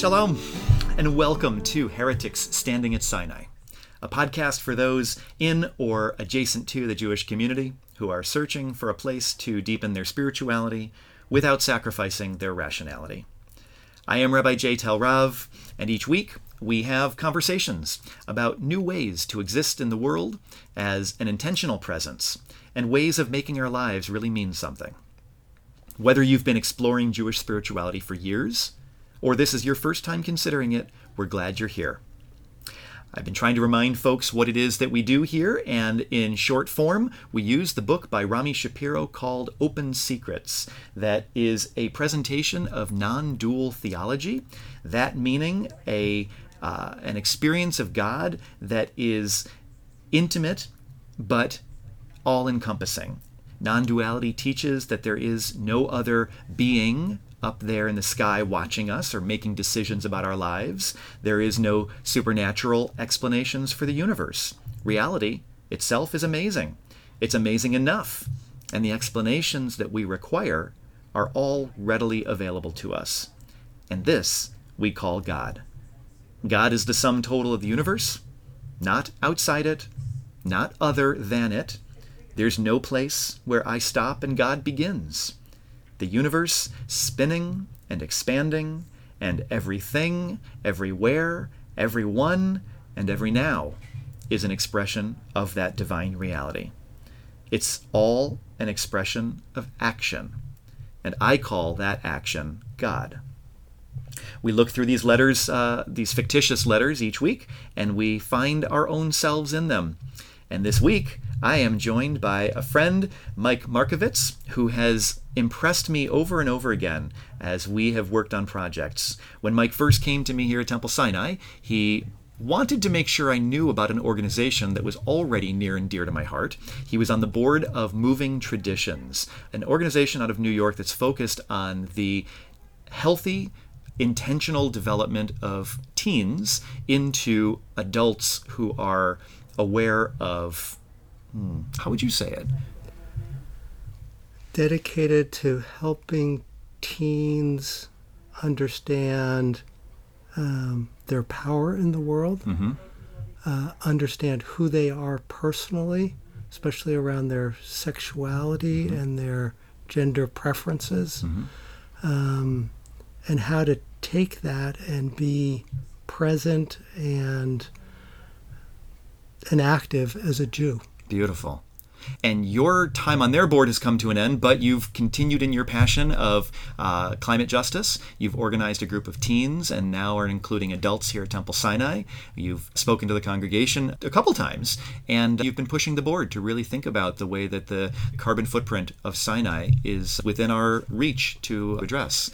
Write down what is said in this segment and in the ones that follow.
Shalom, and welcome to Heretics Standing at Sinai, a podcast for those in or adjacent to the Jewish community who are searching for a place to deepen their spirituality without sacrificing their rationality. I am Rabbi J. Tel Rav, and each week we have conversations about new ways to exist in the world as an intentional presence and ways of making our lives really mean something. Whether you've been exploring Jewish spirituality for years, or this is your first time considering it, we're glad you're here. I've been trying to remind folks what it is that we do here, and in short form, we use the book by Rami Shapiro called Open Secrets, that is a presentation of non dual theology, that meaning a, uh, an experience of God that is intimate but all encompassing. Non duality teaches that there is no other being up there in the sky watching us or making decisions about our lives. There is no supernatural explanations for the universe. Reality itself is amazing. It's amazing enough. And the explanations that we require are all readily available to us. And this we call God. God is the sum total of the universe, not outside it, not other than it. There's no place where I stop and God begins the universe spinning and expanding, and everything, everywhere, everyone, and every now is an expression of that divine reality. It's all an expression of action, and I call that action God. We look through these letters, uh, these fictitious letters each week, and we find our own selves in them. And this week, I am joined by a friend, Mike Markovitz, who has impressed me over and over again as we have worked on projects. When Mike first came to me here at Temple Sinai, he wanted to make sure I knew about an organization that was already near and dear to my heart. He was on the board of Moving Traditions, an organization out of New York that's focused on the healthy, intentional development of teens into adults who are aware of Hmm. How would you say it? Dedicated to helping teens understand um, their power in the world, mm-hmm. uh, understand who they are personally, especially around their sexuality mm-hmm. and their gender preferences, mm-hmm. um, and how to take that and be present and and active as a Jew. Beautiful. And your time on their board has come to an end, but you've continued in your passion of uh, climate justice. You've organized a group of teens and now are including adults here at Temple Sinai. You've spoken to the congregation a couple times, and you've been pushing the board to really think about the way that the carbon footprint of Sinai is within our reach to address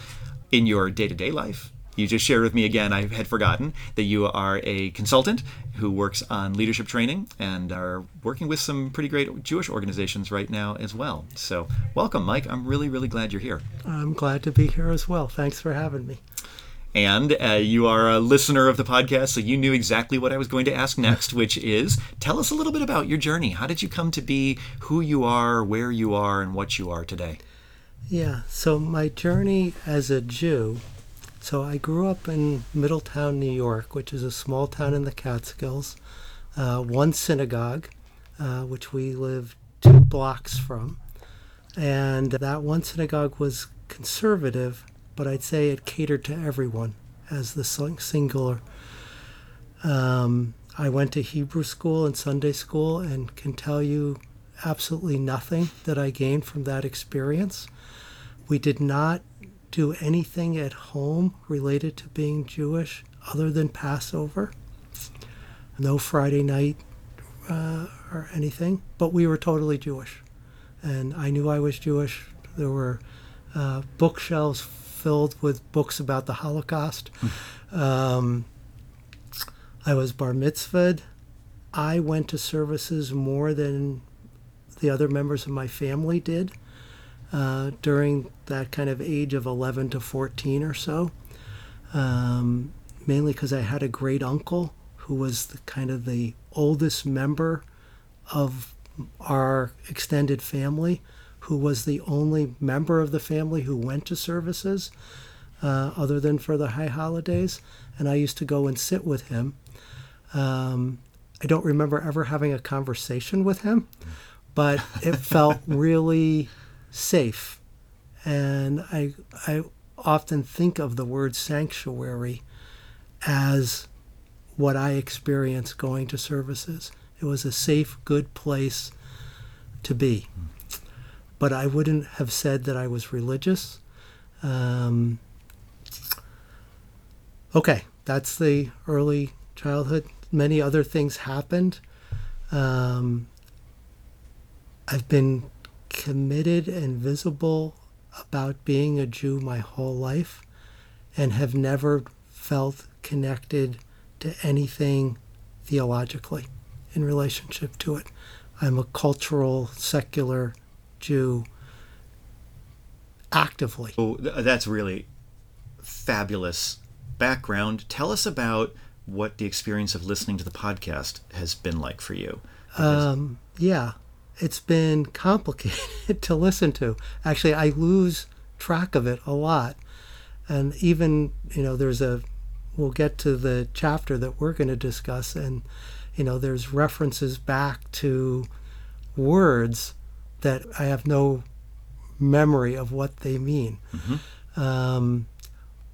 in your day to day life you just shared with me again, I had forgotten that you are a consultant who works on leadership training and are working with some pretty great Jewish organizations right now as well. So, welcome, Mike. I'm really, really glad you're here. I'm glad to be here as well. Thanks for having me. And uh, you are a listener of the podcast, so you knew exactly what I was going to ask next, which is tell us a little bit about your journey. How did you come to be who you are, where you are, and what you are today? Yeah, so my journey as a Jew so I grew up in Middletown, New York, which is a small town in the Catskills. Uh, one synagogue, uh, which we lived two blocks from. And that one synagogue was conservative, but I'd say it catered to everyone as the singular. Um, I went to Hebrew school and Sunday school and can tell you absolutely nothing that I gained from that experience. We did not do anything at home related to being Jewish other than Passover. No Friday night uh, or anything, but we were totally Jewish. And I knew I was Jewish. There were uh, bookshelves filled with books about the Holocaust. um, I was bar mitzvahed. I went to services more than the other members of my family did uh, during that kind of age of 11 to 14 or so. Um, mainly because I had a great uncle who was the, kind of the oldest member of our extended family, who was the only member of the family who went to services. uh, other than for the high holidays. And I used to go and sit with him. Um, I don't remember ever having a conversation with him, but it felt really safe. And I, I often think of the word sanctuary as what I experienced going to services. It was a safe, good place to be. But I wouldn't have said that I was religious. Um, okay, that's the early childhood. Many other things happened. Um, I've been committed and visible about being a Jew my whole life and have never felt connected to anything theologically in relationship to it. I'm a cultural, secular Jew actively. Oh, that's really fabulous background. Tell us about what the experience of listening to the podcast has been like for you. Um, yeah, it's been complicated to listen to. Actually, I lose track of it a lot. And even, you know, there's a, we'll get to the chapter that we're going to discuss, and, you know, there's references back to words that I have no memory of what they mean. Um,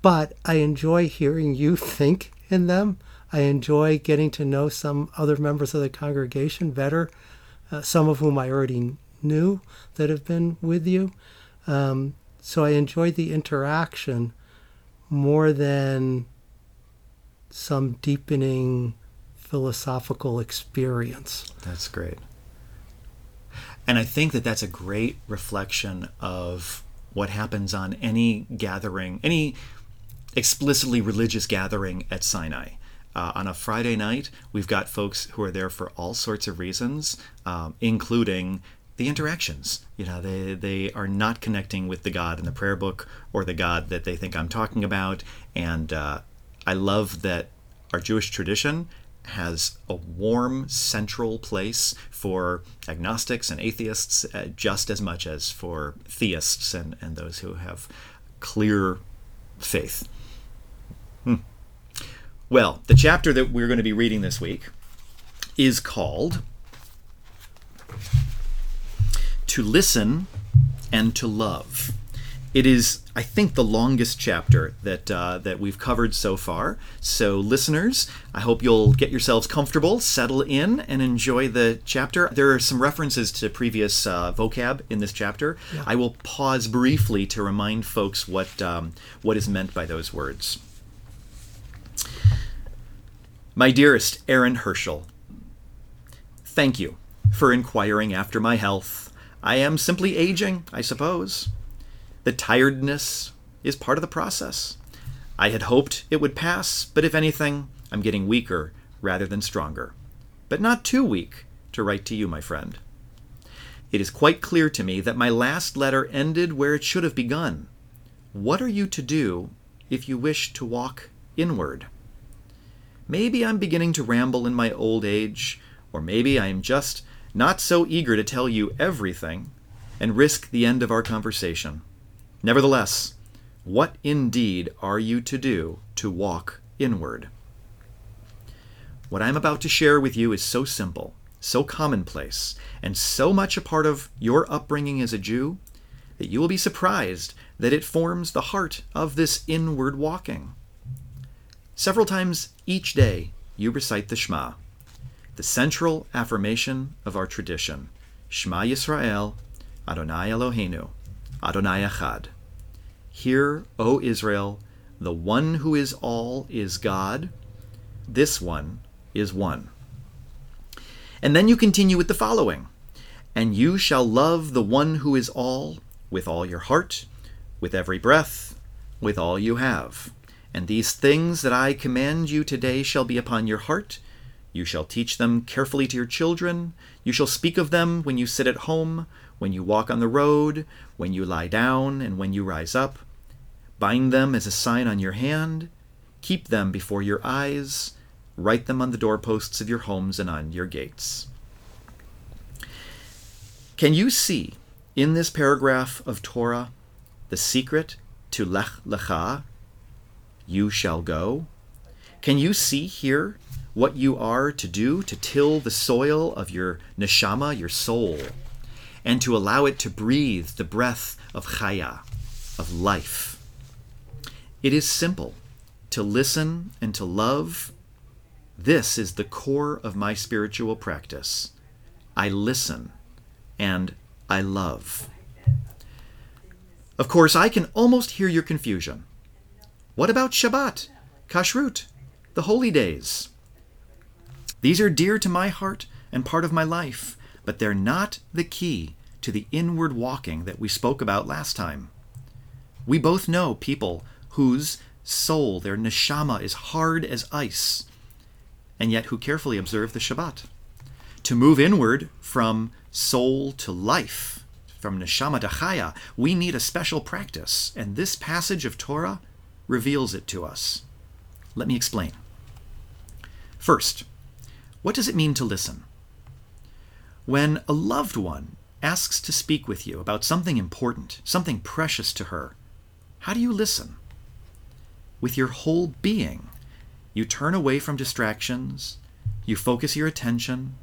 but I enjoy hearing you think in them. I enjoy getting to know some other members of the congregation better, uh, some of whom I already knew that have been with you. Um, so I enjoy the interaction more than some deepening philosophical experience. That's great. And I think that that's a great reflection of what happens on any gathering, any explicitly religious gathering at Sinai. Uh, on a Friday night, we've got folks who are there for all sorts of reasons, um, including the interactions. You know, they, they are not connecting with the God in the prayer book or the God that they think I'm talking about. And uh, I love that our Jewish tradition has a warm central place for agnostics and atheists uh, just as much as for theists and, and those who have clear faith. Hmm. Well, the chapter that we're going to be reading this week is called To Listen and to Love. It is, I think, the longest chapter that uh, that we've covered so far. So, listeners, I hope you'll get yourselves comfortable, settle in, and enjoy the chapter. There are some references to previous uh, vocab in this chapter. I will pause briefly to remind folks what um, what is meant by those words. My dearest Aaron Herschel, thank you for inquiring after my health. I am simply aging, I suppose. The tiredness is part of the process. I had hoped it would pass, but if anything, I'm getting weaker rather than stronger. But not too weak to write to you, my friend. It is quite clear to me that my last letter ended where it should have begun. What are you to do if you wish to walk inward? Maybe I'm beginning to ramble in my old age, or maybe I am just not so eager to tell you everything and risk the end of our conversation. Nevertheless, what indeed are you to do to walk inward? What I'm about to share with you is so simple, so commonplace, and so much a part of your upbringing as a Jew that you will be surprised that it forms the heart of this inward walking. Several times each day, you recite the Shema, the central affirmation of our tradition Shema Yisrael, Adonai Eloheinu, Adonai Echad. Hear, O Israel, the one who is all is God. This one is one. And then you continue with the following And you shall love the one who is all with all your heart, with every breath, with all you have. And these things that I command you today shall be upon your heart. You shall teach them carefully to your children. You shall speak of them when you sit at home, when you walk on the road, when you lie down, and when you rise up. Bind them as a sign on your hand. Keep them before your eyes. Write them on the doorposts of your homes and on your gates. Can you see in this paragraph of Torah the secret to Lech Lecha you shall go? Can you see here what you are to do to till the soil of your neshama, your soul, and to allow it to breathe the breath of chaya, of life? It is simple to listen and to love. This is the core of my spiritual practice. I listen and I love. Of course, I can almost hear your confusion. What about Shabbat, Kashrut, the holy days? These are dear to my heart and part of my life, but they're not the key to the inward walking that we spoke about last time. We both know people whose soul, their neshama, is hard as ice, and yet who carefully observe the Shabbat. To move inward from soul to life, from neshama to chaya, we need a special practice, and this passage of Torah reveals it to us. Let me explain. First, what does it mean to listen? When a loved one asks to speak with you about something important, something precious to her, how do you listen? With your whole being. You turn away from distractions, you focus your attention,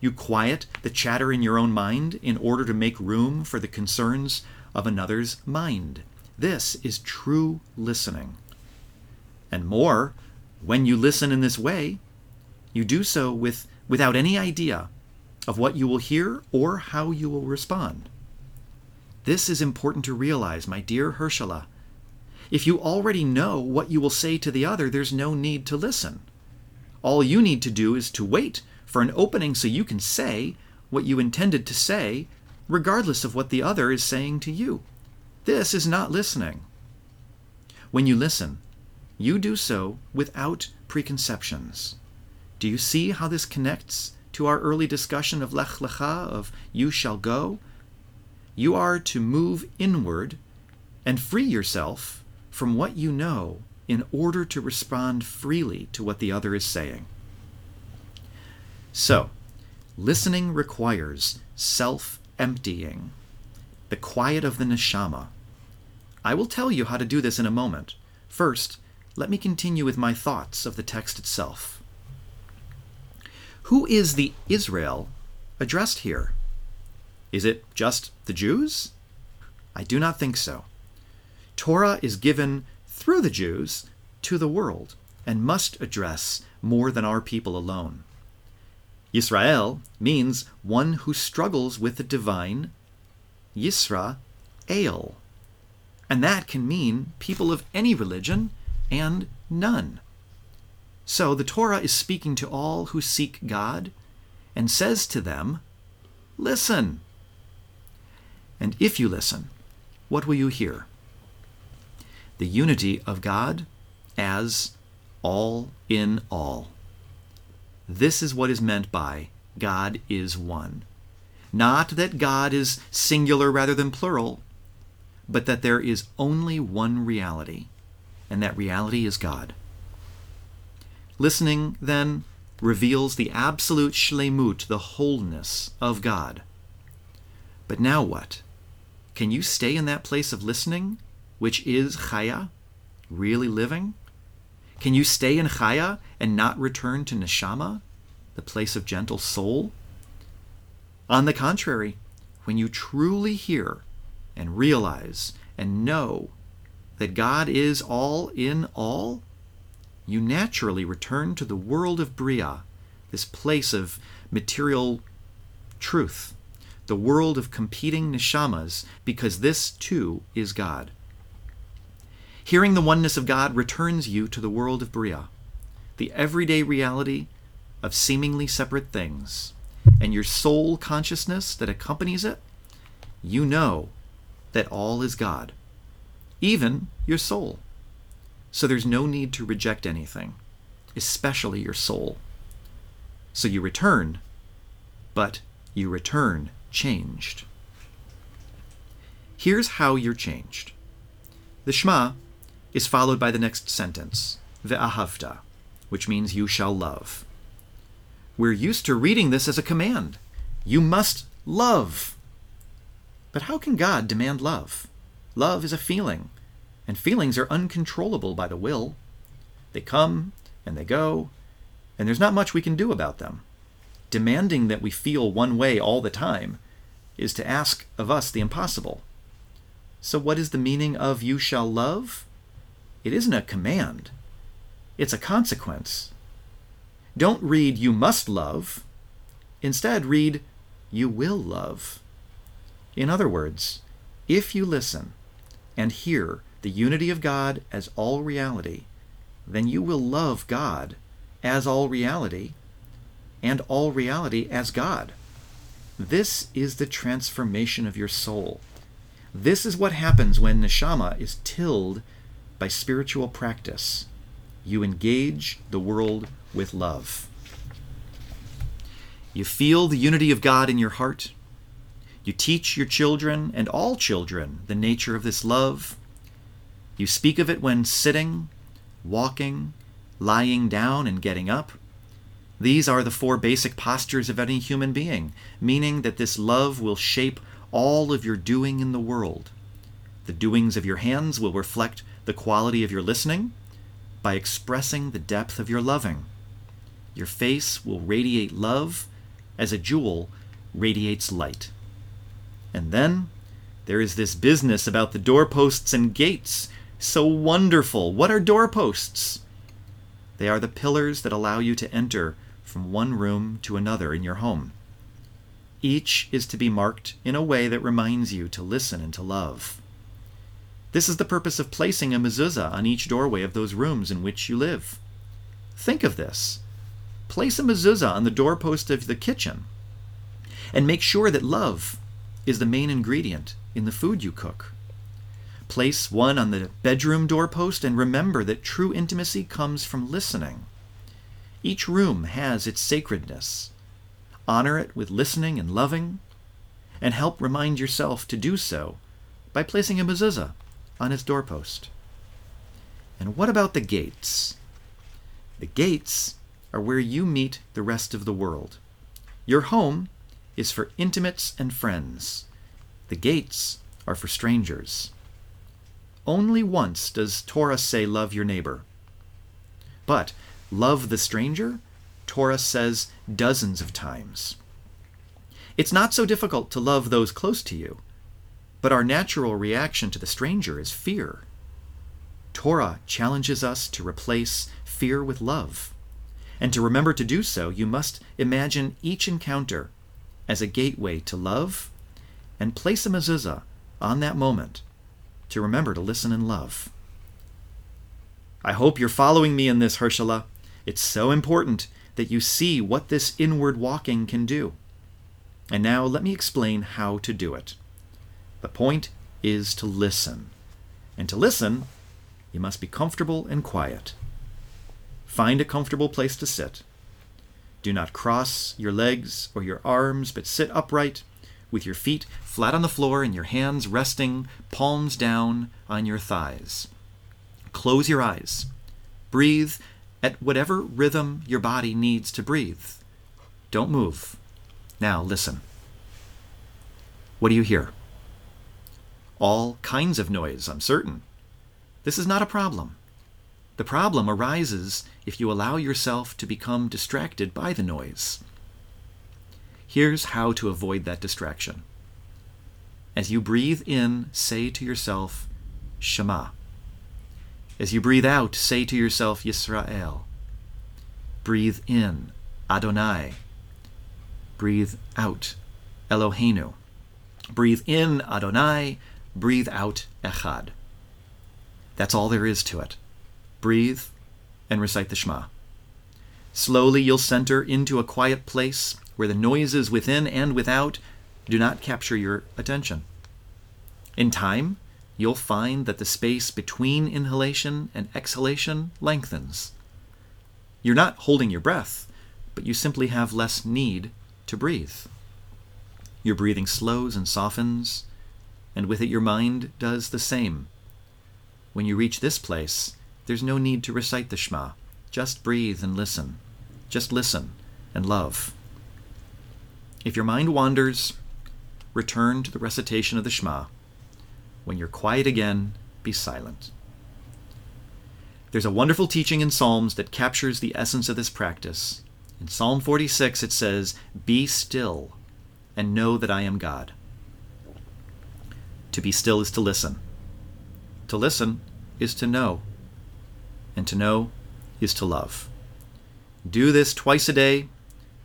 you quiet the chatter in your own mind in order to make room for the concerns of another's mind. This is true listening. And more, when you listen in this way, you do so with, without any idea of what you will hear or how you will respond. This is important to realize, my dear Hershala. If you already know what you will say to the other, there's no need to listen. All you need to do is to wait for an opening so you can say what you intended to say, regardless of what the other is saying to you. This is not listening. When you listen, you do so without preconceptions. Do you see how this connects to our early discussion of Lech Lecha, of you shall go? You are to move inward and free yourself from what you know in order to respond freely to what the other is saying. So, listening requires self emptying, the quiet of the neshama. I will tell you how to do this in a moment. First, let me continue with my thoughts of the text itself. Who is the Israel addressed here? Is it just the Jews? I do not think so. Torah is given through the Jews to the world and must address more than our people alone. Yisrael means one who struggles with the divine, Yisra El. And that can mean people of any religion and none. So the Torah is speaking to all who seek God and says to them, Listen. And if you listen, what will you hear? The unity of God as all in all. This is what is meant by God is one. Not that God is singular rather than plural, but that there is only one reality, and that reality is God. Listening, then, reveals the absolute shlemut, the wholeness of God. But now what? Can you stay in that place of listening, which is chaya, really living? Can you stay in chaya and not return to neshama, the place of gentle soul? On the contrary, when you truly hear and realize and know that God is all in all, you naturally return to the world of Bria, this place of material truth, the world of competing neshamas, because this too is God. Hearing the oneness of God returns you to the world of Bria, the everyday reality of seemingly separate things, and your soul consciousness that accompanies it, you know that all is God, even your soul. So there's no need to reject anything, especially your soul. So you return, but you return changed. Here's how you're changed. The Shema is followed by the next sentence, ve'ahavta, which means you shall love. We're used to reading this as a command. You must love. But how can God demand love? Love is a feeling. And feelings are uncontrollable by the will. They come and they go, and there's not much we can do about them. Demanding that we feel one way all the time is to ask of us the impossible. So, what is the meaning of you shall love? It isn't a command, it's a consequence. Don't read you must love. Instead, read you will love. In other words, if you listen and hear the unity of God as all reality, then you will love God as all reality and all reality as God. This is the transformation of your soul. This is what happens when neshama is tilled by spiritual practice. You engage the world with love. You feel the unity of God in your heart. You teach your children and all children the nature of this love. You speak of it when sitting, walking, lying down, and getting up. These are the four basic postures of any human being, meaning that this love will shape all of your doing in the world. The doings of your hands will reflect the quality of your listening by expressing the depth of your loving. Your face will radiate love as a jewel radiates light. And then there is this business about the doorposts and gates. So wonderful. What are doorposts? They are the pillars that allow you to enter from one room to another in your home. Each is to be marked in a way that reminds you to listen and to love. This is the purpose of placing a mezuzah on each doorway of those rooms in which you live. Think of this. Place a mezuzah on the doorpost of the kitchen and make sure that love is the main ingredient in the food you cook. Place one on the bedroom doorpost and remember that true intimacy comes from listening. Each room has its sacredness. Honor it with listening and loving, and help remind yourself to do so by placing a mezuzah on its doorpost. And what about the gates? The gates are where you meet the rest of the world. Your home is for intimates and friends. The gates are for strangers. Only once does Torah say, Love your neighbor. But love the stranger, Torah says dozens of times. It's not so difficult to love those close to you, but our natural reaction to the stranger is fear. Torah challenges us to replace fear with love. And to remember to do so, you must imagine each encounter as a gateway to love and place a mezuzah on that moment to remember to listen and love. I hope you're following me in this, Hershala. It's so important that you see what this inward walking can do. And now let me explain how to do it. The point is to listen. And to listen, you must be comfortable and quiet. Find a comfortable place to sit. Do not cross your legs or your arms, but sit upright with your feet flat on the floor and your hands resting, palms down on your thighs. Close your eyes. Breathe at whatever rhythm your body needs to breathe. Don't move. Now listen. What do you hear? All kinds of noise, I'm certain. This is not a problem. The problem arises if you allow yourself to become distracted by the noise. Here's how to avoid that distraction. As you breathe in, say to yourself, Shema. As you breathe out, say to yourself, Yisrael. Breathe in, Adonai. Breathe out, Eloheinu. Breathe in, Adonai. Breathe out, Echad. That's all there is to it. Breathe and recite the Shema. Slowly you'll center into a quiet place where the noises within and without do not capture your attention. In time, you'll find that the space between inhalation and exhalation lengthens. You're not holding your breath, but you simply have less need to breathe. Your breathing slows and softens, and with it your mind does the same. When you reach this place, there's no need to recite the Shema. Just breathe and listen. Just listen and love. If your mind wanders, return to the recitation of the Shema. When you're quiet again, be silent. There's a wonderful teaching in Psalms that captures the essence of this practice. In Psalm 46, it says, Be still and know that I am God. To be still is to listen. To listen is to know. And to know is to love. Do this twice a day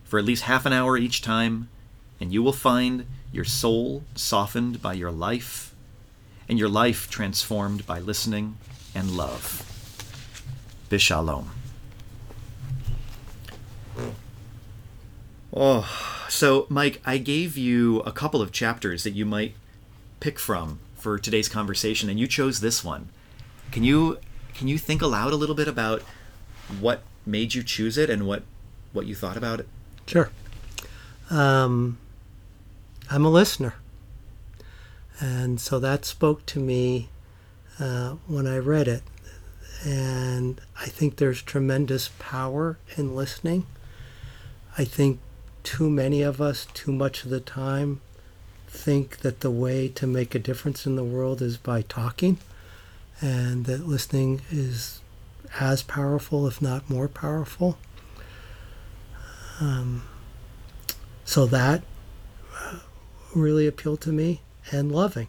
for at least half an hour each time, and you will find your soul softened by your life and your life transformed by listening and love. Bishalom. Oh, so Mike, I gave you a couple of chapters that you might pick from for today's conversation, and you chose this one. Can you can you think aloud a little bit about what made you choose it and what what you thought about it? Sure. Um, I'm a listener, and so that spoke to me uh, when I read it. And I think there's tremendous power in listening. I think too many of us, too much of the time, think that the way to make a difference in the world is by talking, and that listening is as powerful, if not more powerful. Um, so that uh, really appealed to me, and loving,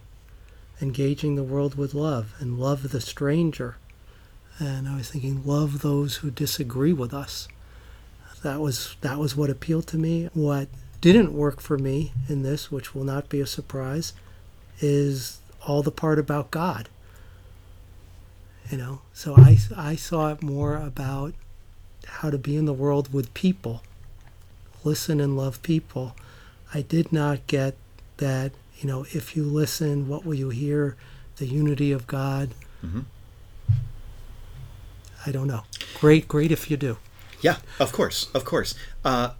engaging the world with love, and love the stranger. And I was thinking, love those who disagree with us. That was that was what appealed to me. What didn't work for me in this, which will not be a surprise, is all the part about God. You know, so I, I saw it more about how to be in the world with people, listen and love people. I did not get that, you know, if you listen, what will you hear? The unity of God. Mm-hmm. I don't know. Great, great if you do. Yeah, of course, of course. Uh,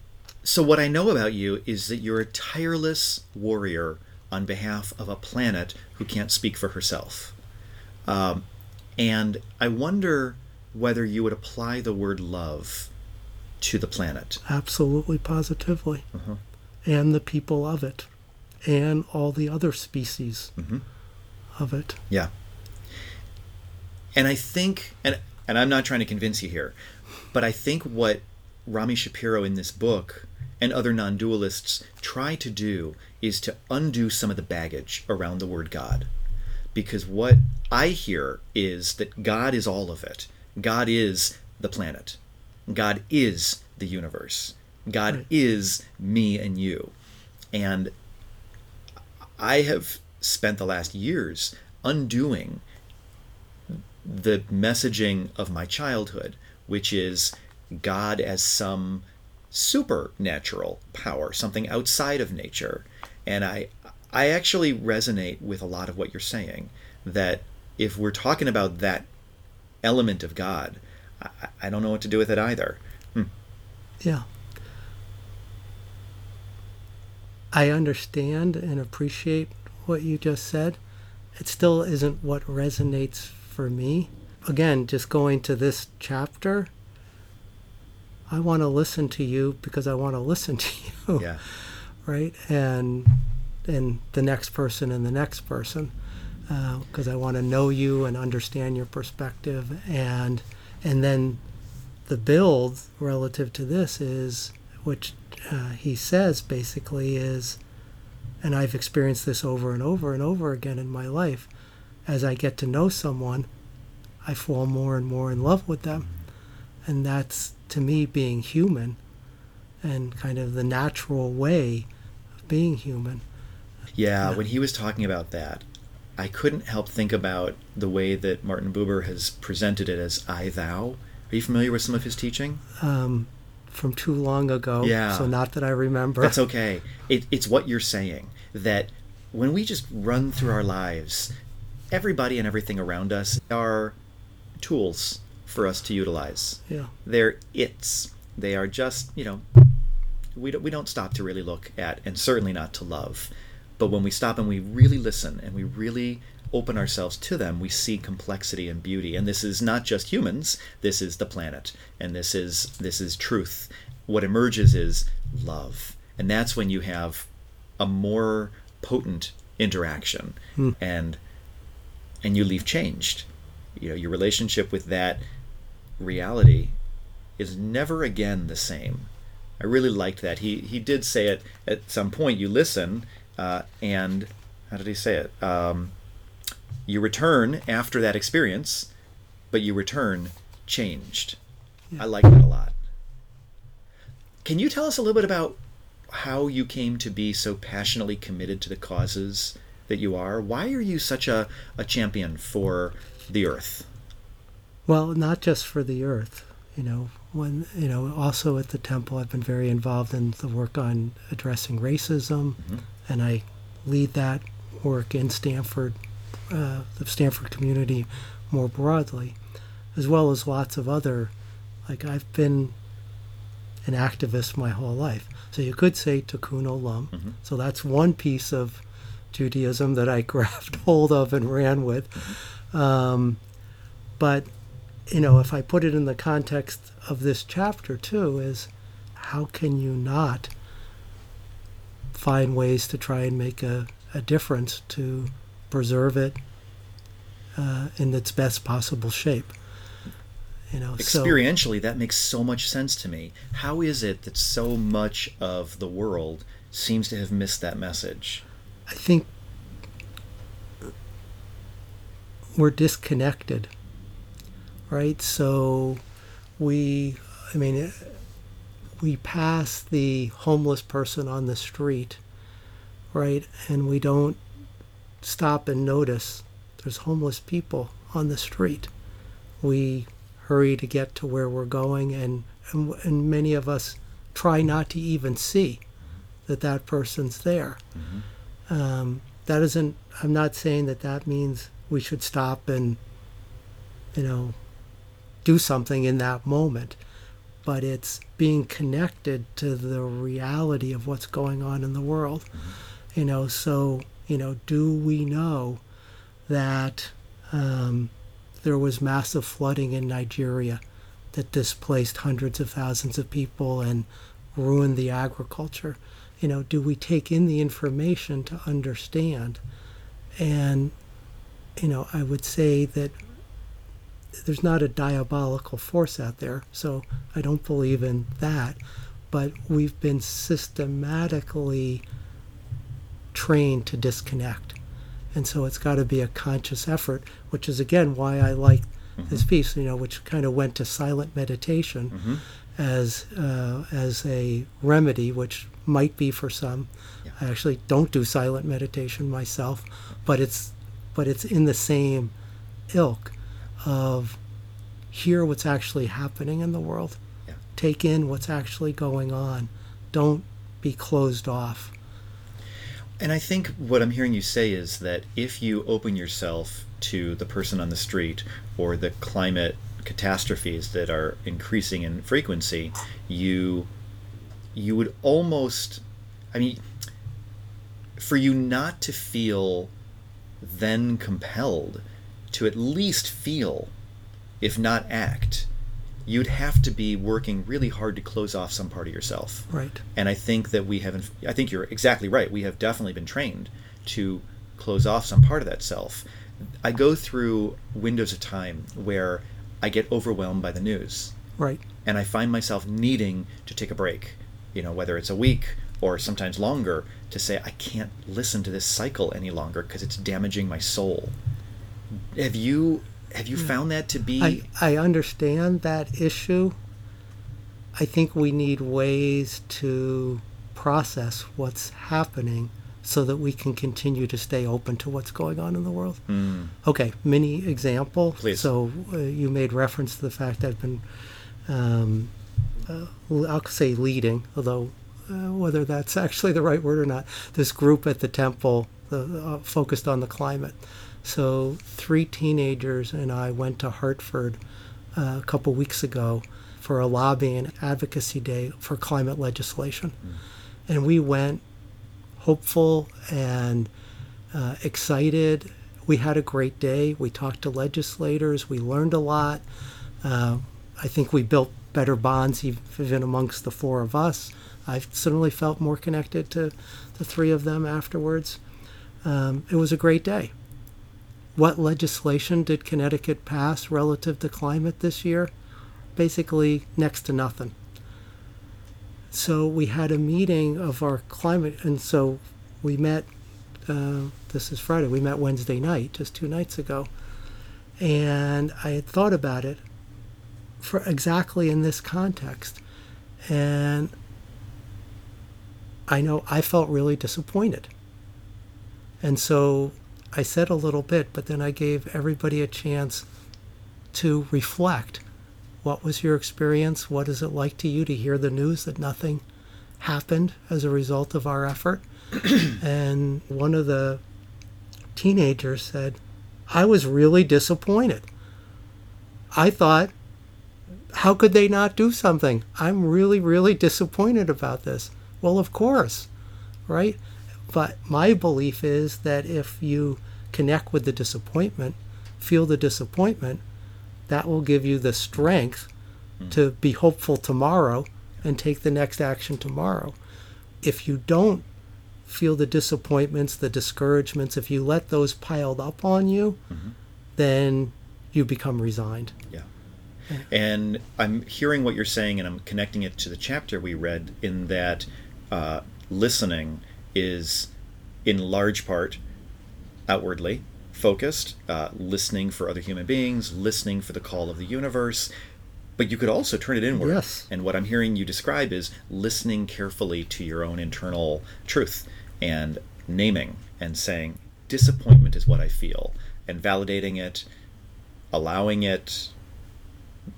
so, what I know about you is that you're a tireless warrior on behalf of a planet who can't speak for herself. Um, and I wonder whether you would apply the word love to the planet. Absolutely, positively. Uh-huh. And the people of it, and all the other species mm-hmm. of it. Yeah. And I think, and, and I'm not trying to convince you here, but I think what Rami Shapiro in this book and other non dualists try to do is to undo some of the baggage around the word God. Because what I hear is that God is all of it. God is the planet. God is the universe. God right. is me and you. And I have spent the last years undoing the messaging of my childhood, which is God as some supernatural power, something outside of nature. And I I actually resonate with a lot of what you're saying that if we're talking about that element of God, I, I don't know what to do with it either. Hmm. Yeah. I understand and appreciate what you just said. It still isn't what resonates for me. Again, just going to this chapter, I want to listen to you because I want to listen to you. Yeah. right? And and the next person and the next person because uh, I want to know you and understand your perspective and and then the build relative to this is which uh, he says basically is and I've experienced this over and over and over again in my life as I get to know someone I fall more and more in love with them and that's to me being human and kind of the natural way of being human. Yeah, when he was talking about that, I couldn't help think about the way that Martin Buber has presented it as I thou. Are you familiar with some of his teaching? Um, from too long ago. Yeah. So not that I remember. That's okay. It, it's what you're saying that when we just run through our lives, everybody and everything around us are tools for us to utilize. Yeah. They're its. They are just, you know, we don't, we don't stop to really look at, and certainly not to love. But when we stop and we really listen and we really open ourselves to them, we see complexity and beauty. And this is not just humans. This is the planet, and this is this is truth. What emerges is love, and that's when you have a more potent interaction, hmm. and and you leave changed. You know, your relationship with that reality is never again the same. I really liked that. He he did say it at some point. You listen, uh, and how did he say it? Um, you return after that experience, but you return changed. I like that a lot. Can you tell us a little bit about how you came to be so passionately committed to the causes that you are? Why are you such a, a champion for the earth? Well, not just for the earth, you know, when, you know, also at the temple, I've been very involved in the work on addressing racism, Mm-hmm. And I lead that work in Stamford, uh, the Stamford community more broadly, as well as lots of other, like I've been an activist my whole life. So you could say tikkun olam. Mm-hmm. So that's one piece of Judaism that I grabbed hold of and ran with. Um, but you know, if I put it in the context of this chapter too, is how can you not find ways to try and make a, a difference to preserve it uh, in its best possible shape? You know, so Experientially, that makes so much sense to me. How is it that so much of the world seems to have missed that message? I think we're disconnected, right? So we, I mean, we pass the homeless person on the street, right? And we don't stop and notice there's homeless people on the street. We hurry to get to where we're going, and, and, and many of us try not to even see that that person's there. Um, that isn't, I'm not saying that that means we should stop and, you know, do something in that moment, but it's being connected to the reality of what's going on in the world. You know, so, you know, do we know that um, there was massive flooding in Nigeria that displaced hundreds of thousands of people and ruined the agriculture? You know, do we take in the information to understand? And, you know, I would say that there's not a diabolical force out there, so I don't believe in that. But we've been systematically trained to disconnect. And so it's got to be a conscious effort, which is again why I like this piece, you know, which kind of went to silent meditation as uh, as a remedy, which might be for some. Yeah. I actually don't do silent meditation myself, but it's but it's in the same ilk of hear what's actually happening in the world, Yeah. take in what's actually going on, don't be closed off. And I think what I'm hearing you say is that if you open yourself to the person on the street or the climate catastrophes that are increasing in frequency, you you would almost I mean for you not to feel then compelled to at least feel if not act you'd have to be working really hard to close off some part of yourself Right. and I think that we haven't. I think you're exactly right. We have definitely been trained to close off some part of that self. I go through windows of time where I get overwhelmed by the news, Right. and I find myself needing to take a break. You know, whether it's a week or sometimes longer, to say I can't listen to this cycle any longer because it's damaging my soul. Have you have you found that to be? I, I understand that issue. I think we need ways to process what's happening so that we can continue to stay open to what's going on in the world. Mm, Okay, mini example. Please. So uh, you made reference to the fact that I've been, um, uh, I'll say leading, although uh, whether that's actually the right word or not, this group at the temple uh, focused on the climate. So three teenagers and I went to Hartford uh, a couple weeks ago for a lobbying advocacy day for climate legislation. And we went hopeful and uh, excited. We had a great day. We talked to legislators. We learned a lot. Uh, I think we built better bonds even amongst the four of us. I certainly felt more connected to the three of them afterwards. Um, it was a great day. What legislation did Connecticut pass relative to climate this year? basically next to nothing. So we had a meeting of our climate, and so we met. Uh, this is Friday. We met Wednesday night, just two nights ago, and I had thought about it for exactly in this context, and I know I felt really disappointed, and so I said a little bit, but then I gave everybody a chance to reflect. What was your experience? What is it like to you to hear the news that nothing happened as a result of our effort? and one of the teenagers said, I was really disappointed. I thought, how could they not do something? I'm really, really disappointed about this. Well, of course, right? But my belief is that if you connect with the disappointment, feel the disappointment, that will give you the strength to be hopeful tomorrow and take the next action tomorrow. If you don't feel the disappointments, the discouragements, if you let those piled up on you, then you become resigned. Yeah. And I'm hearing what you're saying, and I'm connecting it to the chapter we read in that uh, listening is, in large part, outwardly focused, uh, listening for other human beings, listening for the call of the universe. But you could also turn it inward. Yes. And what I'm hearing you describe is listening carefully to your own internal truth and naming and saying, disappointment is what I feel, and validating it, allowing it,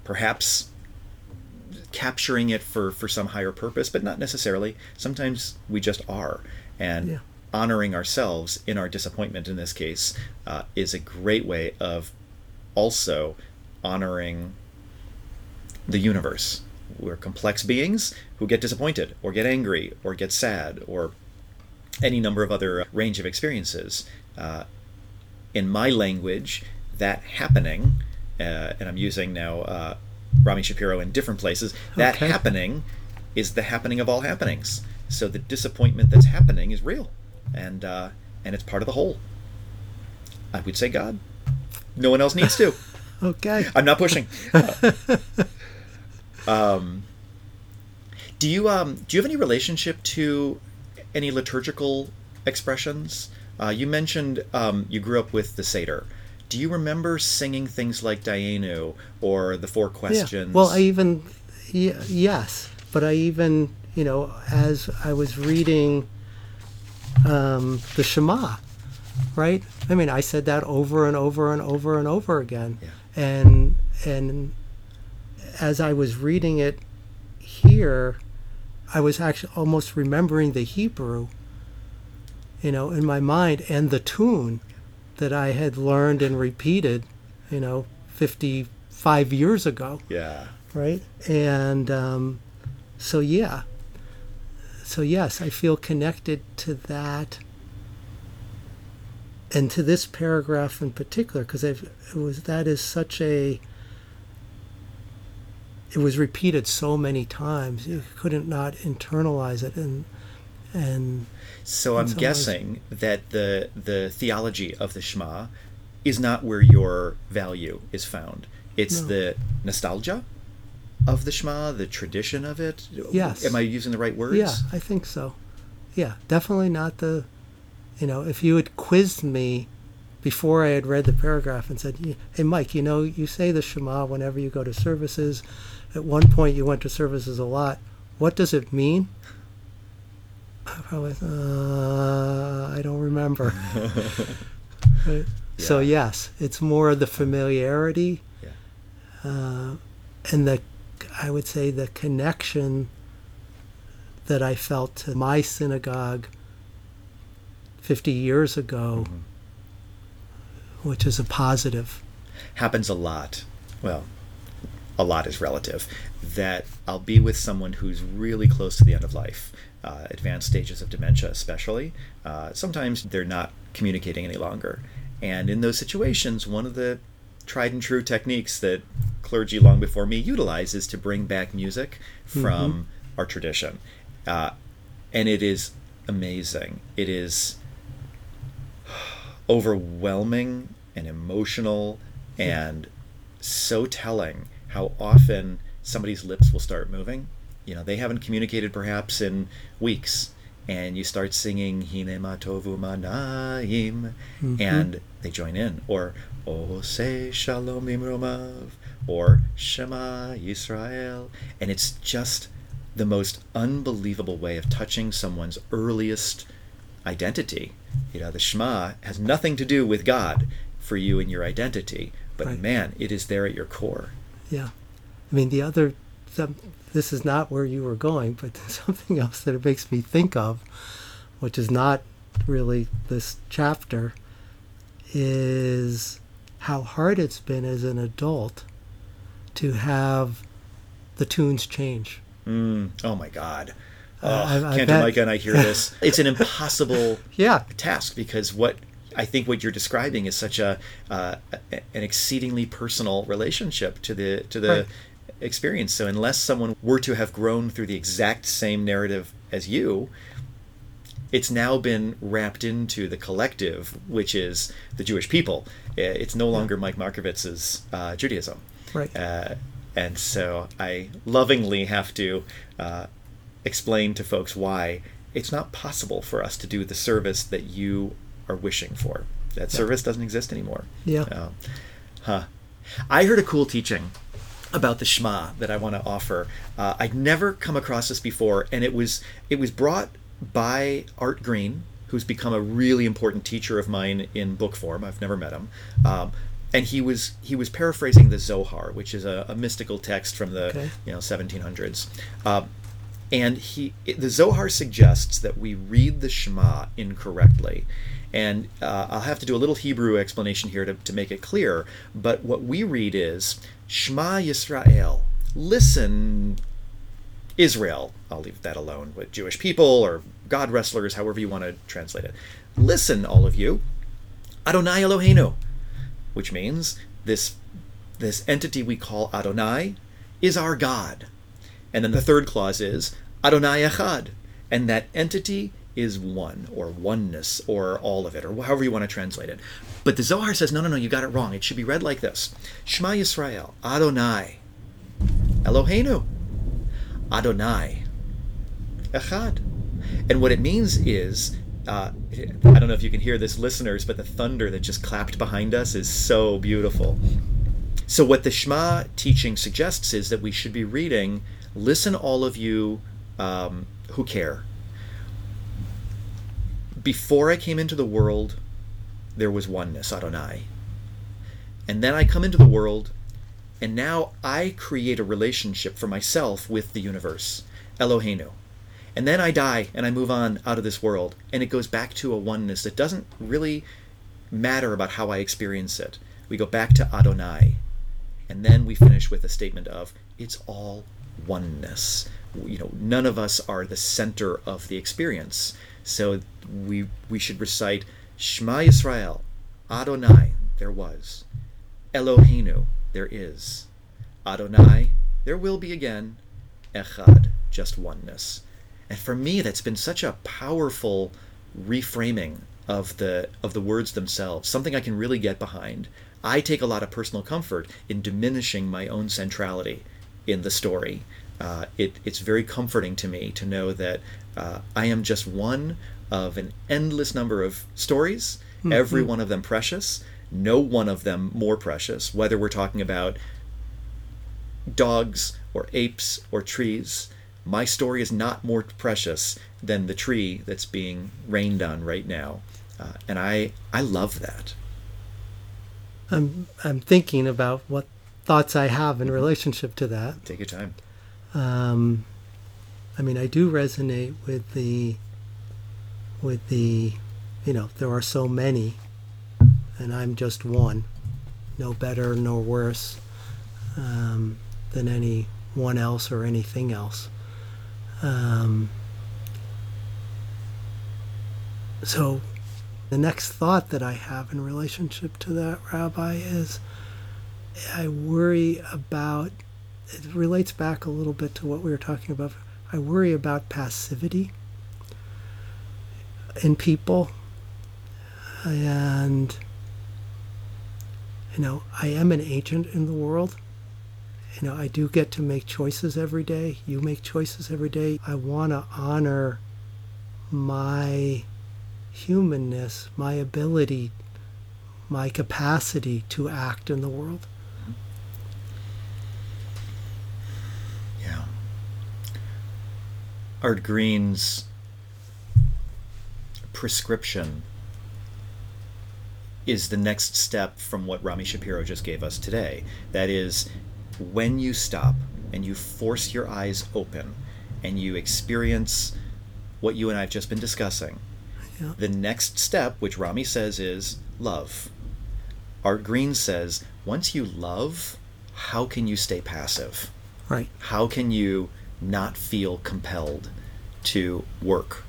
perhaps capturing it for, for some higher purpose, but not necessarily. Sometimes we just are. And Yeah. honoring ourselves in our disappointment in this case uh, is a great way of also honoring the universe. We're complex beings who get disappointed or get angry or get sad or any number of other uh, range of experiences. Uh, in my language, that happening, uh, and I'm using now uh, Rami Shapiro in different places, that Okay. happening is the happening of all happenings. So the disappointment that's happening is real, and uh, and it's part of the whole. I would say God. No one else needs to. Okay. I'm not pushing. Uh, um, do you um, do you have any relationship to any liturgical expressions? Uh, you mentioned um, you grew up with the Seder. Do you remember singing things like Dayenu or the Four Questions? Yeah. Well, I even, y- yes, but I even, you know, as I was reading um, the Shema, right? I mean, I said that over and over and over and over again, Yeah. and and as I was reading it here, I was actually almost remembering the Hebrew, you know, in my mind and the tune that I had learned and repeated, you know, 55 years ago yeah, right? And um, so, yeah. So, yes, I feel connected to that and to this paragraph in particular because it was that is such a it was repeated so many times you couldn't not internalize it and and So I'm some ways. guessing that the the theology of the Shema is not where your value is found. It's No. the nostalgia of the Shema, the tradition of it. Yes. Am I using the right words? Yeah, I think so. Yeah, definitely not the, you know, if you had quizzed me before I had read the paragraph and said, hey, Mike, you know, you say the Shema whenever you go to services. At one point, you went to services a lot. What does it mean? I probably, uh, I don't remember. Right? So, yes, it's more the familiarity Yeah. uh, and the I would say the connection that I felt to my synagogue 50 years ago, which is a positive. happens a lot. Well, a lot is relative. That I'll be with someone who's really close to the end of life, uh, advanced stages of dementia, especially. Uh, sometimes they're not communicating any longer. And in those situations, one of the tried and true techniques that clergy long before me utilizes to bring back music from our tradition. Uh, and it is amazing. It is overwhelming and emotional and so telling how often somebody's lips will start moving. You know, they haven't communicated perhaps in weeks, and you start singing Hinema Tovu Manaim, mm-hmm. and they join in, or O say Shalom Imromav, or Shema Yisrael, and it's just the most unbelievable way of touching someone's earliest identity. You know, the Shema has nothing to do with God for you and your identity, but Right. man, it is there at your core. Yeah. I mean, the other, some, this is not where you were going, but something else that it makes me think of, which is not really this chapter, is how hard it's been as an adult to have the tunes change. Mm, oh my God. Oh, Uh, I- I Cantor Micah and I hear this. It's an impossible Yeah. task because what I think what you're describing is such a uh, an exceedingly personal relationship to the to the Right. Experience. So unless someone were to have grown through the exact same narrative as you, it's now been wrapped into the collective, which is the Jewish people. It's no longer Mike Markovitz's uh, Judaism. Right. Uh, and so I lovingly have to uh, explain to folks why it's not possible for us to do the service that you are wishing for. That service doesn't exist anymore. Yeah. Uh, huh. I heard a cool teaching about the Shema that I want to offer. Uh, I'd never come across this before, and it was it was brought by Art Green, who's become a really important teacher of mine in book form. I've never met him, um, and he was he was paraphrasing the Zohar, which is a, a mystical text from the Okay. you know 1700s. Um, and he the Zohar suggests that we read the Shema incorrectly. And uh, I'll have to do a little Hebrew explanation here to, to make it clear. But what we read is Shema Yisrael. Listen, Israel. I'll leave that alone with Jewish people or God wrestlers, however you want to translate it. Listen, all of you. Adonai Eloheinu, which means this this entity we call Adonai is our God. And then the third clause is Adonai Echad, and that entity is one or oneness or all of it or however you want to translate it. But the Zohar says no, no, no, you got it wrong. It should be read like this: Shema Yisrael, Adonai, Eloheinu, Adonai, Echad. And what it means is, uh, I don't know if you can hear this, listeners, but the thunder that just clapped behind us is so beautiful. So, what the Shema teaching suggests is that we should be reading, listen, all of you um, who care. Before I came into the world, there was oneness, Adonai. And then I come into the world, and now I create a relationship for myself with the universe, Eloheinu. And then I die and I move on out of this world, and it goes back to a oneness that doesn't really matter about how I experience it. We go back to Adonai, and then we finish with a statement of it's all oneness. You know, none of us are the center of the experience. So we we should recite Shema Yisrael, Adonai, there was. Eloheinu, there is. Adonai, there will be again. Echad, just oneness. And for me, that's been such a powerful reframing of the of the words themselves. Something I can really get behind. I take a lot of personal comfort in diminishing my own centrality in the story. Uh, it, it's very comforting to me to know that uh, I am just one of an endless number of stories, every one of them precious, no one of them more precious, whether we're talking about dogs or apes or trees. My story is not more precious than the tree that's being rained on right now. Uh, and I, I love that. I'm I'm thinking about what thoughts I have in relationship to that. Take your time. Um, I mean, I do resonate with the with the you know there are so many, and I'm just one, no better nor worse um, than anyone else or anything else. Um, so, the next thought that I have in relationship to that, Rabbi, is I worry about it relates back a little bit to what we were talking about. I worry about passivity in people. And, you know, I am an agent in the world. you know, I do get to make choices every day. You make choices every day. I want to honor my humanness, my ability, my capacity to act in the world. Yeah. Art Green's prescription is the next step from what Rami Shapiro just gave us today. That is, when you stop and you force your eyes open and you experience what you and I have just been discussing, Yeah. the next step, which Rami says, is love. Art Green says, once you love, how can you stay passive? Right. How can you not feel compelled to work?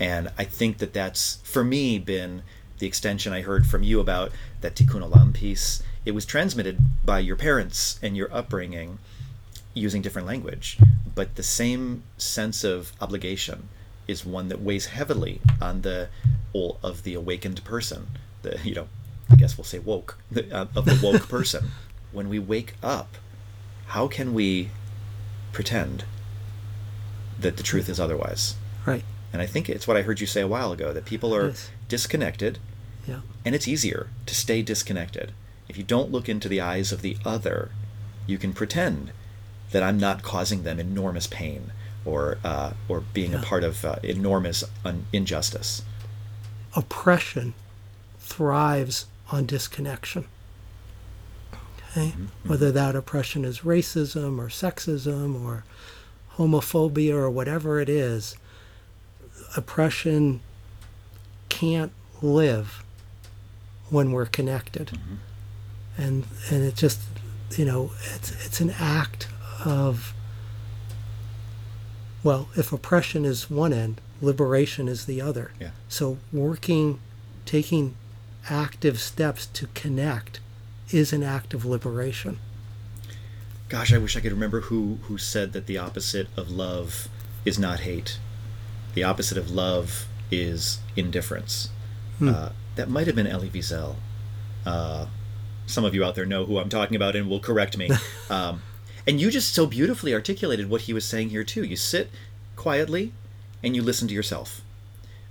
And I think that that's, for me, been the extension I heard from you about that Tikkun Olam piece. It was transmitted by your parents and your upbringing using different language, but the same sense of obligation is one that weighs heavily on the all of the awakened person. The you know, I guess we'll say woke the, uh, of the woke person. When we wake up, how can we pretend that the truth is otherwise? Right. And I think it's what I heard you say a while ago that people are Yes. disconnected, Yeah. and it's easier to stay disconnected. If you don't look into the eyes of the other, you can pretend that I'm not causing them enormous pain or uh, or being a part of uh, enormous un- injustice. oppression thrives on disconnection. Okay? Whether that oppression is racism or sexism or homophobia or whatever it is, oppression can't live when we're connected. Mm-hmm. And and it just you know, it's it's an act of well, if oppression is one end, liberation is the other. Yeah. So working, taking active steps to connect is an act of liberation. Gosh, I wish I could remember who who said that the opposite of love is not hate. The opposite of love is indifference. Uh, that might have been Elie Wiesel. Uh, some of you out there know who I'm talking about and will correct me. Um, and you just so beautifully articulated what he was saying here too. You sit quietly and you listen to yourself.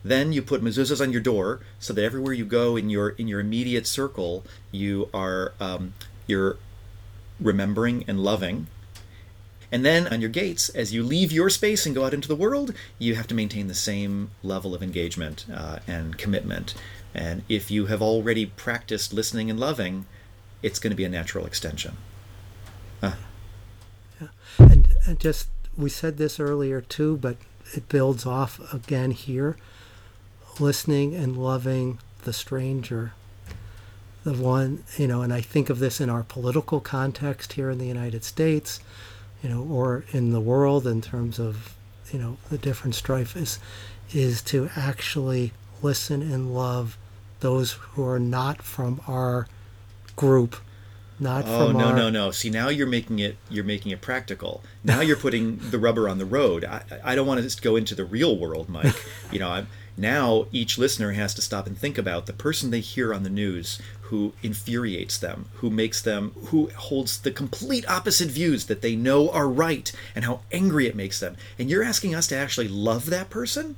Then you put mezuzahs on your door so that everywhere you go in your in your immediate circle, you are um, you're remembering and loving. And then on your gates, as you leave your space and go out into the world, you have to maintain the same level of engagement uh, and commitment. And if you have already practiced listening and loving, it's going to be a natural extension. And, and just, we said this earlier too, but it builds off again here. Listening and loving the stranger. The one, you know, and I think of this in our political context here in the United States, you know, or in the world in terms of, you know, the different strife is, is to actually listen and love those who are not from our group, not Oh no our no no! See now you're making it you're making it practical. Now you're putting the rubber on the road. I, I don't want to just go into the real world, Mike. You know, I'm, now each listener has to stop and think about the person they hear on the news who infuriates them, who makes them, who holds the complete opposite views that they know are right, and how angry it makes them. And you're asking us to actually love that person?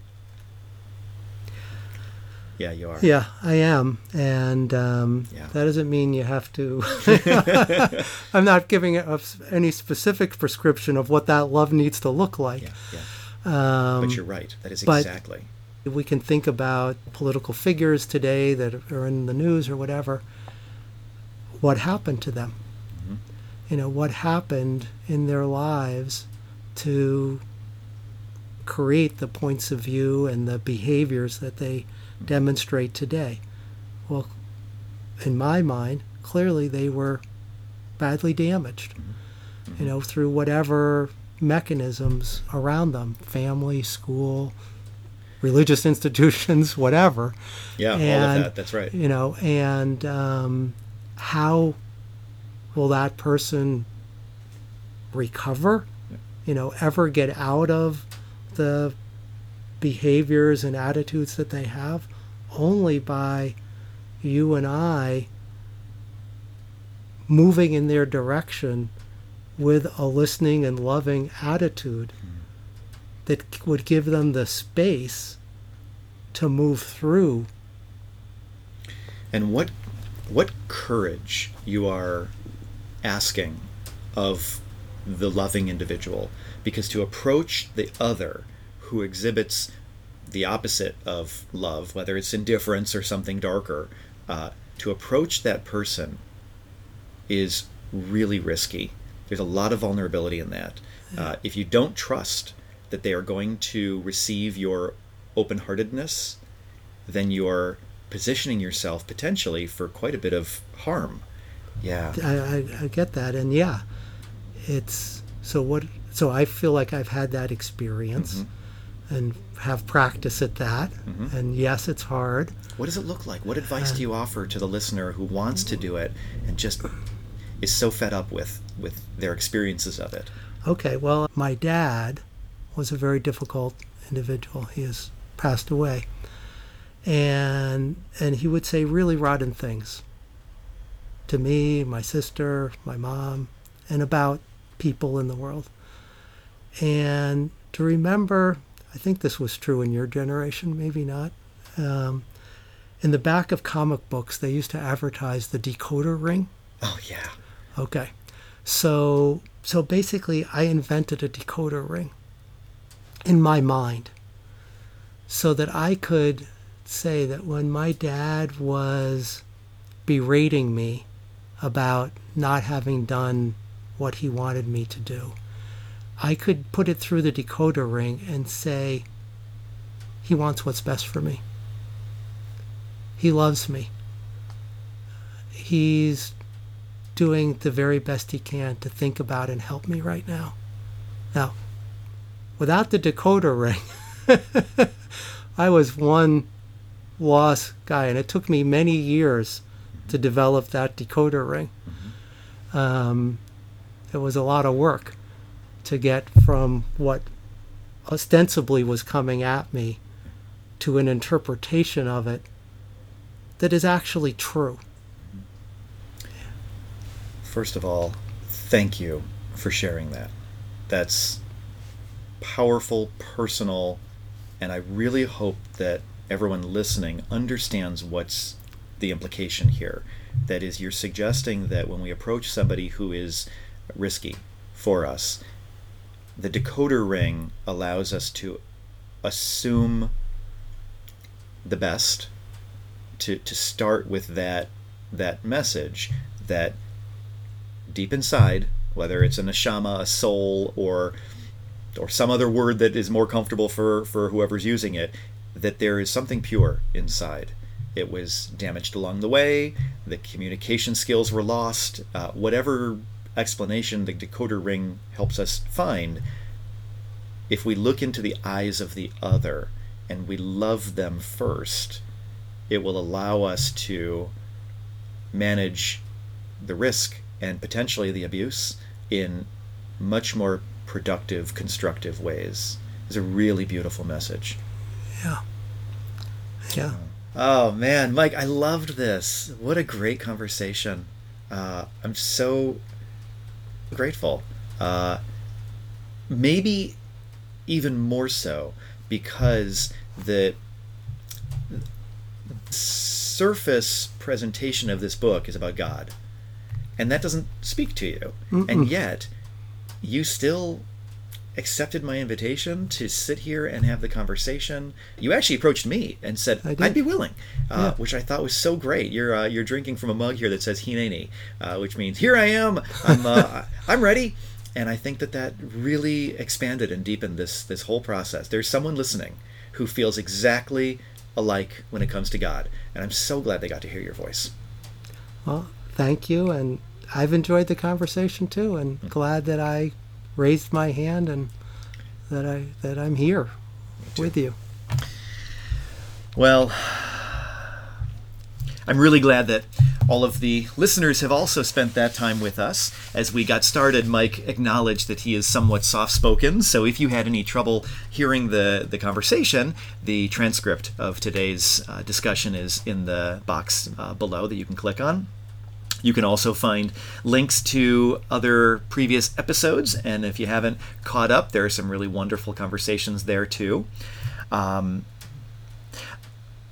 Yeah, you are. Yeah, I am, and um, Yeah. that doesn't mean you have to. I'm not giving any specific prescription of what that love needs to look like. Yeah, yeah. Um, but you're right. That is but- we can think about political figures today that are in the news or whatever. What happened to them? Mm-hmm. You know, what happened in their lives to create the points of view and the behaviors that they mm-hmm. demonstrate today? Well, in my mind, clearly they were badly damaged, mm-hmm. you know, through whatever mechanisms around them family, school, religious institutions, whatever. Yeah, all of And, that. That's right. You know, and um, how will that person recover? You know, ever get out of the behaviors and attitudes that they have? Only by you and I moving in their direction with a listening and loving attitude that would give them the space to move through. And what what courage you are asking of the loving individual because to approach the other who exhibits the opposite of love, whether it's indifference or something darker, uh, to approach that person is really risky. There's a lot of vulnerability in that. Uh, if you don't trust that they are going to receive your open heartedness, then you're positioning yourself potentially for quite a bit of harm. Yeah. I, I, I get that, and yeah, it's so what. So I feel like I've had that experience, mm-hmm. and have practice at that. Mm-hmm. And yes, it's hard. What does it look like? What advice do you offer to the listener who wants to do it and just is so fed up with with their experiences of it? Okay, well, my dad was a very difficult individual. He has passed away, and and he would say really rotten things to me, my sister, my mom, and about people in the world. And to remember, I think this was true in your generation, maybe not. Um, in the back of comic books, they used to advertise the decoder ring. Oh yeah. Okay. So so basically I invented a decoder ring in my mind so that I could say that when my dad was berating me about not having done what he wanted me to do, I could put it through the decoder ring and say, he wants what's best for me. He loves me. He's doing the very best he can to think about and help me right now. Now, without the decoder ring, I was one lost guy, and it took me many years to develop that decoder ring. Um, it was a lot of work to get from what ostensibly was coming at me to an interpretation of it that is actually true. First of all, thank you for sharing that. That's powerful, personal, and I really hope that everyone listening understands what's the implication here. That is, you're suggesting that when we approach somebody who is risky for us, the decoder ring allows us to assume the best, to, to start with that that message that deep inside, whether it's a neshama, a soul, or or some other word that is more comfortable for, for whoever's using it, that there is something pure inside. It was damaged along the way, the communication skills were lost, uh, whatever explanation the decoder ring helps us find, if we look into the eyes of the other and we love them first, it will allow us to manage the risk and potentially the abuse in much more productive, constructive ways. It's a really beautiful message. Yeah. Yeah. Oh man, Mike, I loved this. What a great conversation. Uh, I'm so grateful. Uh, maybe even more so because the surface presentation of this book is about God. And that doesn't speak to you. And yet, you still accepted my invitation to sit here and have the conversation. You actually approached me and said I'd be willing, uh, Yeah. which I thought was so great. You're uh, you're drinking from a mug here that says Hineni, uh, which means here I am. I'm uh, I'm ready. And I think that that really expanded and deepened this this whole process. There's someone listening who feels exactly alike when it comes to God, and I'm so glad they got to hear your voice. Well, thank you, and I've enjoyed the conversation too, and glad that I raised my hand and that I that I'm here with you. Well, I'm really glad that all of the listeners have also spent that time with us. As we got started, Mike acknowledged that he is somewhat soft spoken, so if you had any trouble hearing the, the conversation, the transcript of today's uh, discussion is in the box uh, below that you can click on. You can also find links to other previous episodes, and if you haven't caught up, there are some really wonderful conversations there too. Um,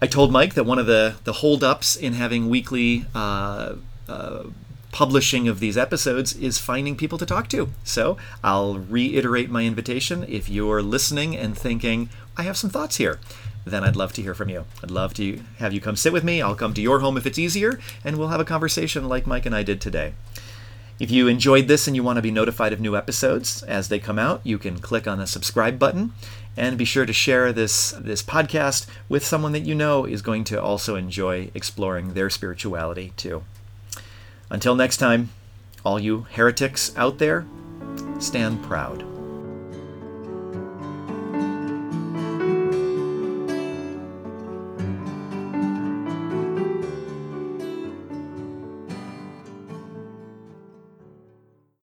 I told Mike that one of the the holdups in having weekly uh, uh, publishing of these episodes is finding people to talk to. So I'll reiterate my invitation. If you're listening and thinking, I have some thoughts here, then I'd love to hear from you. I'd love to have you come sit with me. I'll come to your home if it's easier, and we'll have a conversation like Mike and I did today. If you enjoyed this and you want to be notified of new episodes as they come out, you can click on the subscribe button and be sure to share this this podcast with someone that you know is going to also enjoy exploring their spirituality too. Until next time, all you heretics out there, stand proud.